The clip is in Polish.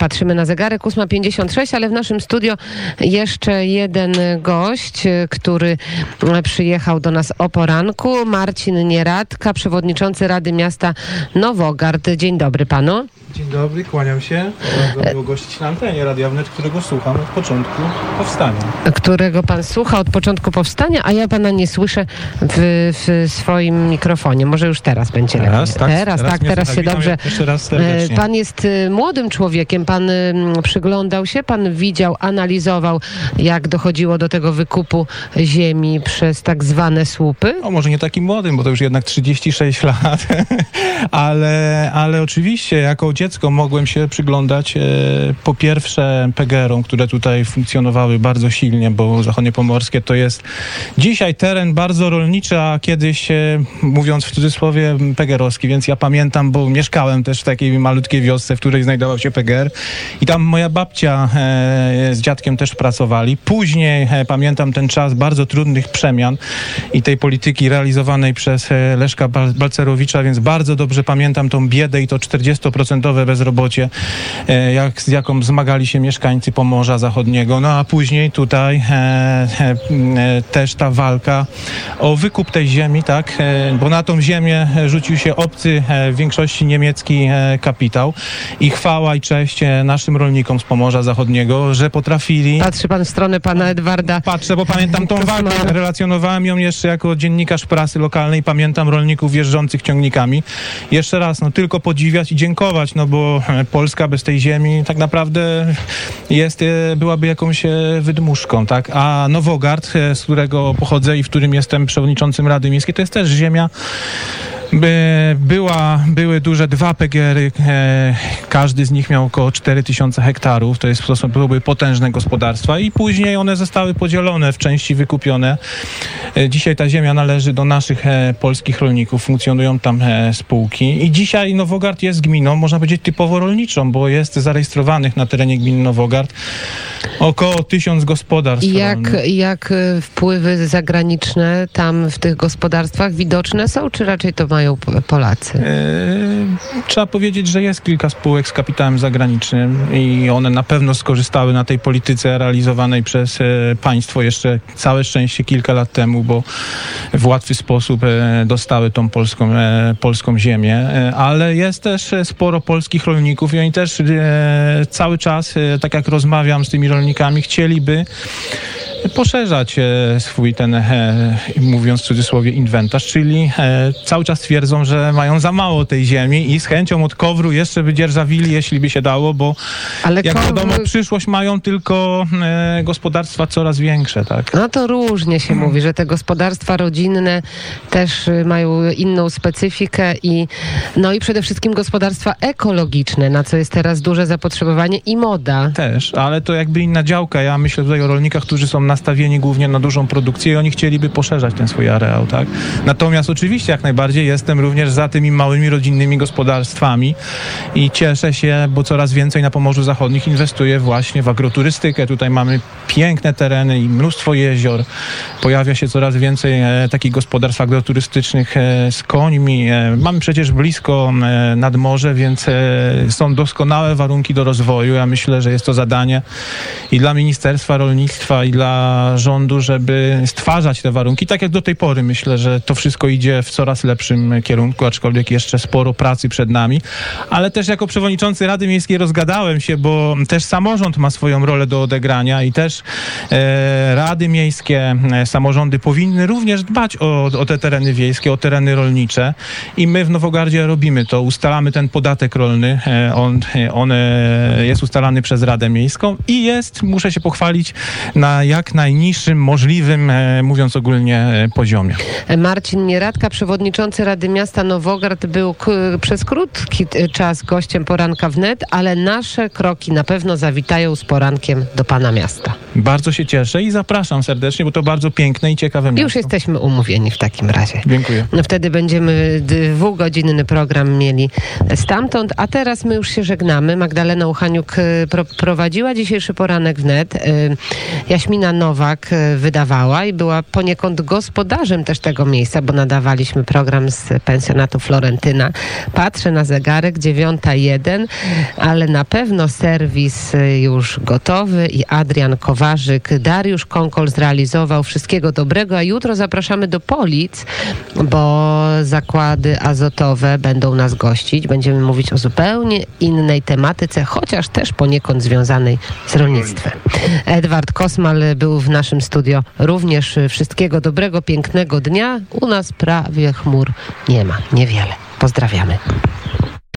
Patrzymy na zegarek 8.56, ale w naszym studio jeszcze jeden gość, który przyjechał do nas o poranku. Marcin Nieradka, przewodniczący Rady Miasta Nowogard. Dzień dobry panu. Dzień dobry, kłaniam się. Bardzo miło gościć na antenie Radia Wnet, którego słucham od początku powstania. Którego pan słucha od początku powstania, a ja pana nie słyszę w, w swoim mikrofonie. Może już teraz będzie Teraz, lepiej. tak, teraz, tak, mnie teraz słychać. się Witam dobrze. E. Pan jest y, młodym człowiekiem, pan y, przyglądał się, pan widział, analizował, jak dochodziło do tego wykupu ziemi przez tak zwane słupy. O, może nie takim młodym, bo to już jednak 36 lat, ale, ale oczywiście jako dziecko mogłem się przyglądać e, po pierwsze PGR-om, które tutaj funkcjonowały bardzo silnie, bo zachodnie pomorskie to jest dzisiaj teren bardzo rolniczy, a kiedyś, e, mówiąc w cudzysłowie, PGR-owski, więc ja pamiętam, bo mieszkałem też w takiej malutkiej wiosce, w której znajdował się PGR i tam moja babcia e, z dziadkiem też pracowali. Później e, pamiętam ten czas bardzo trudnych przemian i tej polityki realizowanej przez e, Leszka Bal- Balcerowicza, więc bardzo dobrze pamiętam tą biedę i to 40% bezrobocie, e, jak, z jaką zmagali się mieszkańcy Pomorza Zachodniego. No a później tutaj e, e, też ta walka o wykup tej ziemi, tak, bo na tą ziemię rzucił się obcy, w większości niemiecki kapitał i chwała i cześć naszym rolnikom z Pomorza Zachodniego, że potrafili Patrzy pan w stronę pana Edwarda. Patrzę, bo pamiętam tą walkę. Relacjonowałem ją jeszcze jako dziennikarz prasy lokalnej. Pamiętam rolników jeżdżących ciągnikami. Jeszcze raz, no tylko podziwiać i dziękować, no bo e, Polska bez tej ziemi tak naprawdę jest, e, byłaby jakąś e, wydmuszką, tak? A Nowogard, z którego pochodzę i w którym jestem przewodniczącym Rady Miejskiej, to jest też ziemia, była, były duże dwa PGR-y, e, każdy z nich miał około 4000 hektarów, to, jest, to są, były potężne gospodarstwa i później one zostały podzielone, w części wykupione. E, dzisiaj ta ziemia należy do naszych e, polskich rolników, funkcjonują tam spółki i dzisiaj Nowogard jest gminą, można powiedzieć typowo rolniczą, bo jest zarejestrowanych na terenie gminy Nowogard około tysiąc gospodarstw I jak, rolnych. jak wpływy zagraniczne tam w tych gospodarstwach widoczne są, czy raczej to mają Polacy? E, Trzeba powiedzieć, że jest kilka spółek z kapitałem zagranicznym i one na pewno skorzystały na tej polityce realizowanej przez e, państwo jeszcze całe szczęście kilka lat temu, bo w łatwy sposób e, dostały tą polską, polską ziemię, ale jest też sporo polskich rolników i oni też cały czas, tak jak rozmawiam z tymi rolnikami, chcieliby poszerzać e, swój ten, e, mówiąc w cudzysłowie, inwentarz, czyli e, cały czas twierdzą, że mają za mało tej ziemi i z chęcią od kowru jeszcze by dzierżawili, jeśli by się dało, bo Ale jak ko- wiadomo, przyszłość mają tylko gospodarstwa coraz większe, tak? No to różnie się mówi, że te gospodarstwa rodzinne też y, mają inną specyfikę i no i przede wszystkim gospodarstwa ekologiczne, na co jest teraz duże zapotrzebowanie i moda. Też, ale to jakby inna działka. Ja myślę tutaj o rolnikach, którzy są nastawieni głównie na dużą produkcję i oni chcieliby poszerzać ten swój areał, tak? Natomiast oczywiście jak najbardziej jestem również za tymi małymi rodzinnymi gospodarstwami i cieszę się, bo coraz więcej na Pomorzu Zachodnich inwestuje właśnie w agroturystykę. Tutaj mamy piękne tereny i mnóstwo jezior. Pojawia się coraz więcej e, takich gospodarstw agroturystycznych e, z końmi. E, mamy przecież blisko e, nadmorze, więc e, są doskonałe warunki do rozwoju. Ja myślę, że jest to zadanie i dla Ministerstwa Rolnictwa, i dla rządu, żeby stwarzać te warunki. Tak jak do tej pory myślę, że to wszystko idzie w coraz lepszym kierunku, aczkolwiek jeszcze sporo pracy przed nami. Ale też jako przewodniczący Rady Miejskiej rozgadałem się, bo też samorząd ma swoją rolę do odegrania i też e, rady miejskie, e, samorządy powinny również dbać o, o te tereny wiejskie, o tereny rolnicze i my w Nowogardzie robimy to. Ustalamy ten podatek rolny. E, on, e, on e, jest ustalany przez Radę Miejską i jest, muszę się pochwalić, na jak najniższym możliwym, e, mówiąc ogólnie, e, poziomie. Marcin Nieradka, przewodniczący Rady Miasta Nowogard, był przez krótki y, czas gościem poranka wnet, ale nasze kroki na pewno zawitają z porankiem do pana miasta. Bardzo się cieszę i zapraszam serdecznie, bo to bardzo piękne i ciekawe miasto. Już jesteśmy umówieni w takim razie. Dziękuję. No wtedy będziemy dwugodzinny program mieli stamtąd, a teraz my już się żegnamy. Magdalena Uchaniuk y, pro, prowadziła dzisiejszy poranek wnet. Y, Jaśmina Nowak y, wydawała i była poniekąd gospodarzem też tego miejsca, bo nadawaliśmy program z pensjonatu Florentyna. Patrzę na zegarek, 9.01, ale na pewno serwis już gotowy i Adrian Dariusz Konkol zrealizował. Wszystkiego dobrego, a jutro zapraszamy do Polic, bo zakłady azotowe będą nas gościć. Będziemy mówić o zupełnie innej tematyce, chociaż też poniekąd związanej z rolnictwem. Edward Kosmal był w naszym studio. Również wszystkiego dobrego, pięknego dnia. U nas prawie chmur nie ma, niewiele. Pozdrawiamy.